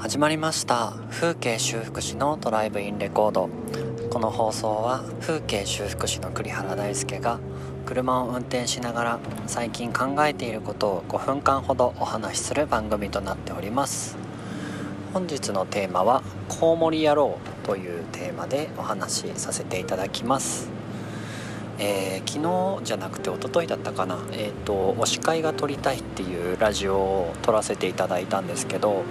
始まりました。風景修復師のドライブインレコード。この放送は風景修復師の栗原大輔が車を運転しながら最近考えていることを5分間ほどお話しする番組となっております。本日のテーマは「コウモリ野郎」というテーマでお話しさせていただきます。えー、昨日じゃなくて一昨日だったかな、えーと、推し会が撮りたいっていうラジオを撮らせていただいたんですけど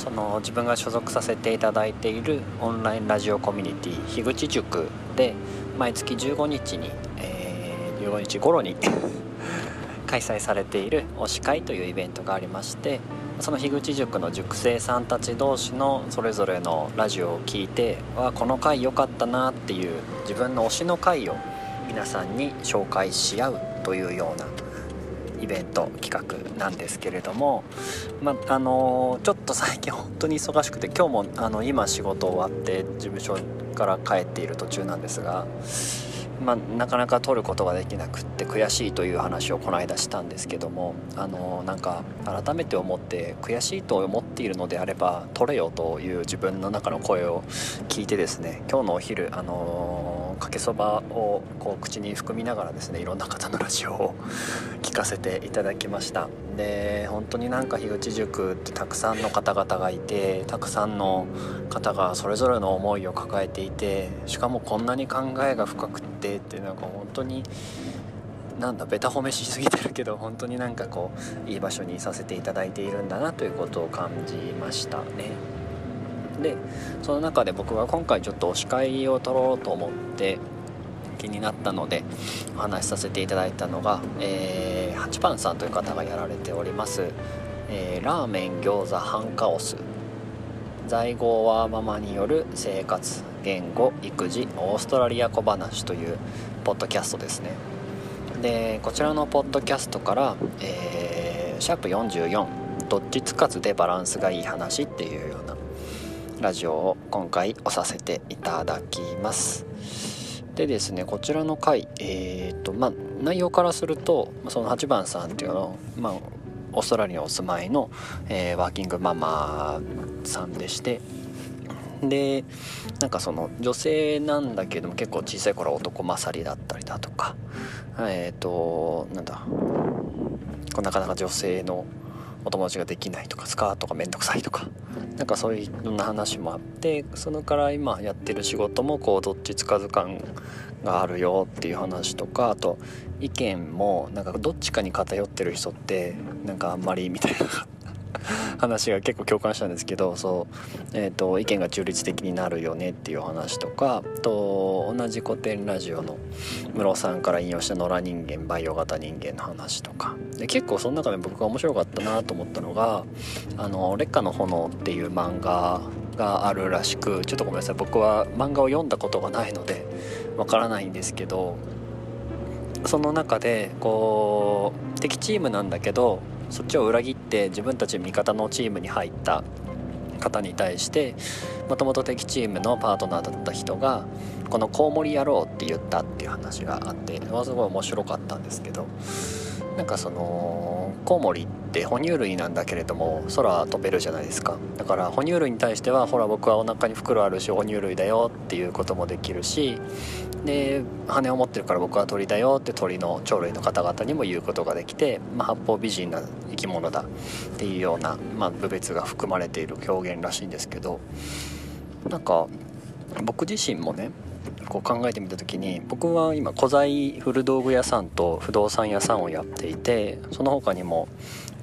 その自分が所属させていただいているオンラインラジオコミュニティ樋口塾で毎月15日に、えー、15日頃に 開催されている推し会というイベントがありましてその樋口塾の塾生さんたち同士のそれぞれのラジオを聴いてわこの回良かったなっていう自分の推しの回を皆さんに紹介し合うというようなイベント企画なんですけれども、まあのちょっと最近本当に忙しくて今日もあの今仕事終わって事務所から帰っている途中なんですが、まあ、なかなか撮ることができなくって悔しいという話をこの間したんですけどもあのなんか改めて思って悔しいと思っているのであれば撮れよという自分の中の声を聞いてですね今日のお昼あのかけそばをこう口に含みながらですねいろんな方のラジオをかせていただきましたで本当になんか樋口塾ってたくさんの方々がいてたくさんの方がそれぞれの思いを抱えていてしかもこんなに考えが深くってってなんか本当になんだベタ褒めしすぎてるけど本当になんかこういい場所にいさせていただいているんだなということを感じましたね。でその中で僕は今回ちょっと推し会を取ろうと思って気になったのでお話しさせていただいたのが、えー、8番さんという方がやられております、えー、ラーメン餃子ハンカオス。在郷はママによる生活言語育児オーストラリア小話というポッドキャストですね。でこちらのポッドキャストから、えー、シャープ44どっちつかずでバランスがいい話っていうようなラジオを今回押させていただきます。でですねこちらの回えー、とまあ内容からするとその8番さんっていうのまあオーストラリアお住まいの、えー、ワーキングママさんでしてでなんかその女性なんだけども結構小さい頃男勝りだったりだとかえっ、となんだなかなか女性のお友達ができないとかスカートが面倒くさいとかなんかそういういろんな話もあってそのから今やってる仕事もこうどっちつかず感があるよっていう話とかあと意見もなんかどっちかに偏ってる人ってなんかあんまりみたいな。話が結構共感したんですけどそう、えーと、意見が中立的になるよねっていう話とかと同じ古典ラジオのムロさんから引用した野良人間バイオ型人間の話とか。で結構その中で僕が面白かったなと思ったのが「あの劣化の炎」っていう漫画があるらしくちょっとごめんなさい僕は漫画を読んだことがないのでわからないんですけどその中でこう敵チームなんだけどそっちを裏切って自分たち味方のチームに入った方に対してもともと敵チームのパートナーだった人がこのコウモリ野郎って言ったっていう話があってすごい面白かったんですけどなんかそのコウモリって哺乳類なんだけれども空飛べるじゃないですか。だから哺乳類に対してはほら僕はお腹に袋あるし哺乳類だよっていうこともできるしで羽を持ってるから僕は鳥だよって鳥の鳥類の方々にも言うことができて、まあ、八方美人な生き物だっていうような、まあ、部別が含まれている表現らしいんですけどなんか僕自身もねこう考えてみた時に僕は今古材古道具屋さんと不動産屋さんをやっていてその他にも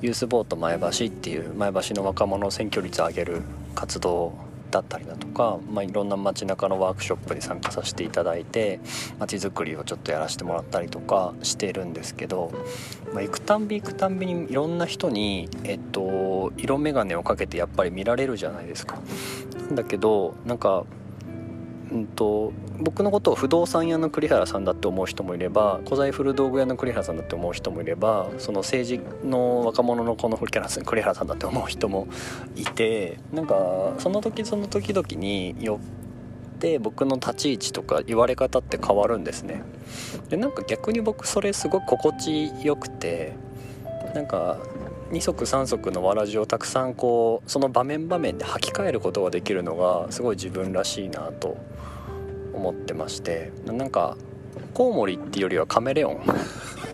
ユースボート前橋っていう前橋の若者選挙率上げる活動だったりだとか、まあ、いろんな街中のワークショップに参加させていただいて街づくりをちょっとやらせてもらったりとかしてるんですけど、まあ、行くたんび行くたんびにいろんな人に、えっと、色眼鏡をかけてやっぱり見られるじゃないですか。だけどなんかうんと、僕のことを不動産屋の栗原さんだって思う人もいれば古材古道具屋の栗原さんだって思う人もいればその政治の若者のこの栗原さん栗原さんだって思う人もいてなんかその時その時々によって僕の立ち位置とか言われ方って変わるんですね。でなんか逆に僕それすごく心地よくてなんか2足3足のわらじをたくさんこうその場面場面で履き替えることができるのがすごい自分らしいなと思ってましてなんかコウモリっていうよりはカメレオン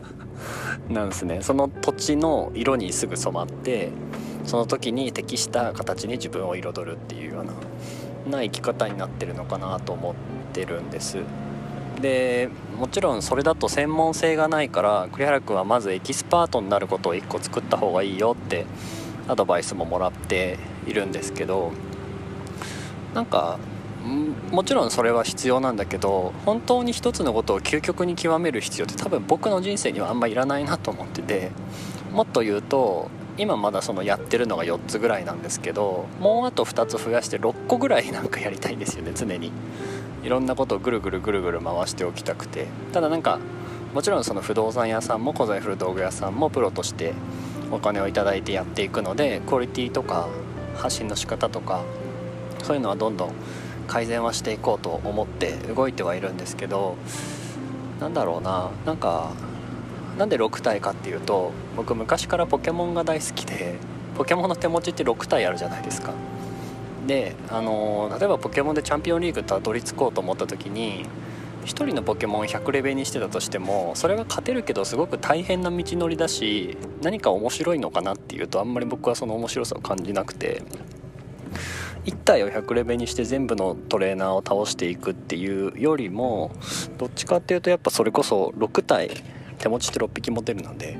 なんですね。その土地の色にすぐ染まってその時に適した形に自分を彩るっていうようなな生き方になってるのかなと思ってるんです。でもちろんそれだと専門性がないから栗原君はまずエキスパートになることを1個作った方がいいよってアドバイスももらっているんですけどなんかもちろんそれは必要なんだけど本当に一つのことを究極に極める必要って多分僕の人生にはあんまいらないなと思っててもっと言うと今まだそのやってるのが4つぐらいなんですけどもうあと2つ増やして6個ぐらいなんかやりたいんですよね常に。いろんなことをぐるぐるぐるぐる回しておきたくて。ただなんかもちろんその不動産屋さんも古材古道具屋さんもプロとしてお金を頂いてやっていくのでクオリティとか発信の仕方とかそういうのはどんどん改善はしていこうと思って動いてはいるんですけどなんだろうな。なんかなんで6体かっていうと僕昔からポケモンが大好きでポケモンの手持ちって6体あるじゃないですか。であの例えばポケモンでチャンピオンリーグたどり着こうと思った時に1人のポケモン100レベルにしてたとしてもそれが勝てるけどすごく大変な道のりだし何か面白いのかなっていうとあんまり僕はその面白さを感じなくて。1体を100レベルにして全部のトレーナーを倒していくっていうよりもどっちかっていうとやっぱそれこそ6体手持ちって6匹持てるので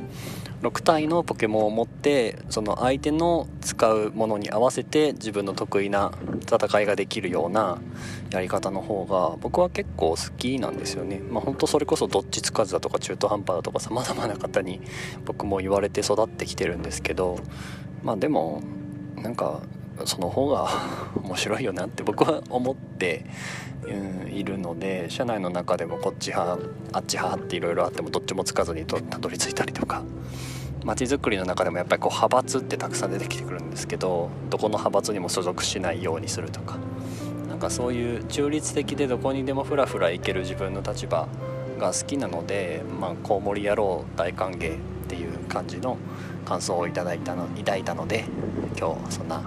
6体のポケモンを持ってその相手の使うものに合わせて自分の得意な戦いができるようなやり方の方が僕は結構好きなんですよね。まあ、本当それこそどっちつかずだとか中途半端だとかさまざまな方に僕も言われて育ってきてるんですけどまあでもなんかその方が 面白いよなって僕は思ってうん、いるので社内の中でもこっち派あっち派っていろいろあってもどっちもつかずにたどり着いたりとか街づくりの中でもやっぱりこう派閥ってたくさん出てきてくるんですけどどこの派閥にも所属しないようにするとかなんかそういう中立的でどこにでもフラフラ行ける自分の立場が好きなので、まあ、コウモリ野郎大歓迎っていう感じの感想をいただいたの抱いたので今日そんな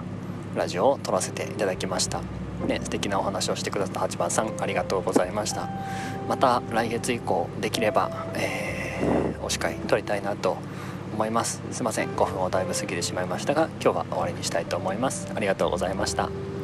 ラジオを撮らせていただきました。ね、素敵なお話をしてくださった8番さんありがとうございました。また来月以降できれば、えー、お司会取りたいなと思います。すいません5分をだいぶ過ぎてしまいましたが今日は終わりにしたいと思います。ありがとうございました。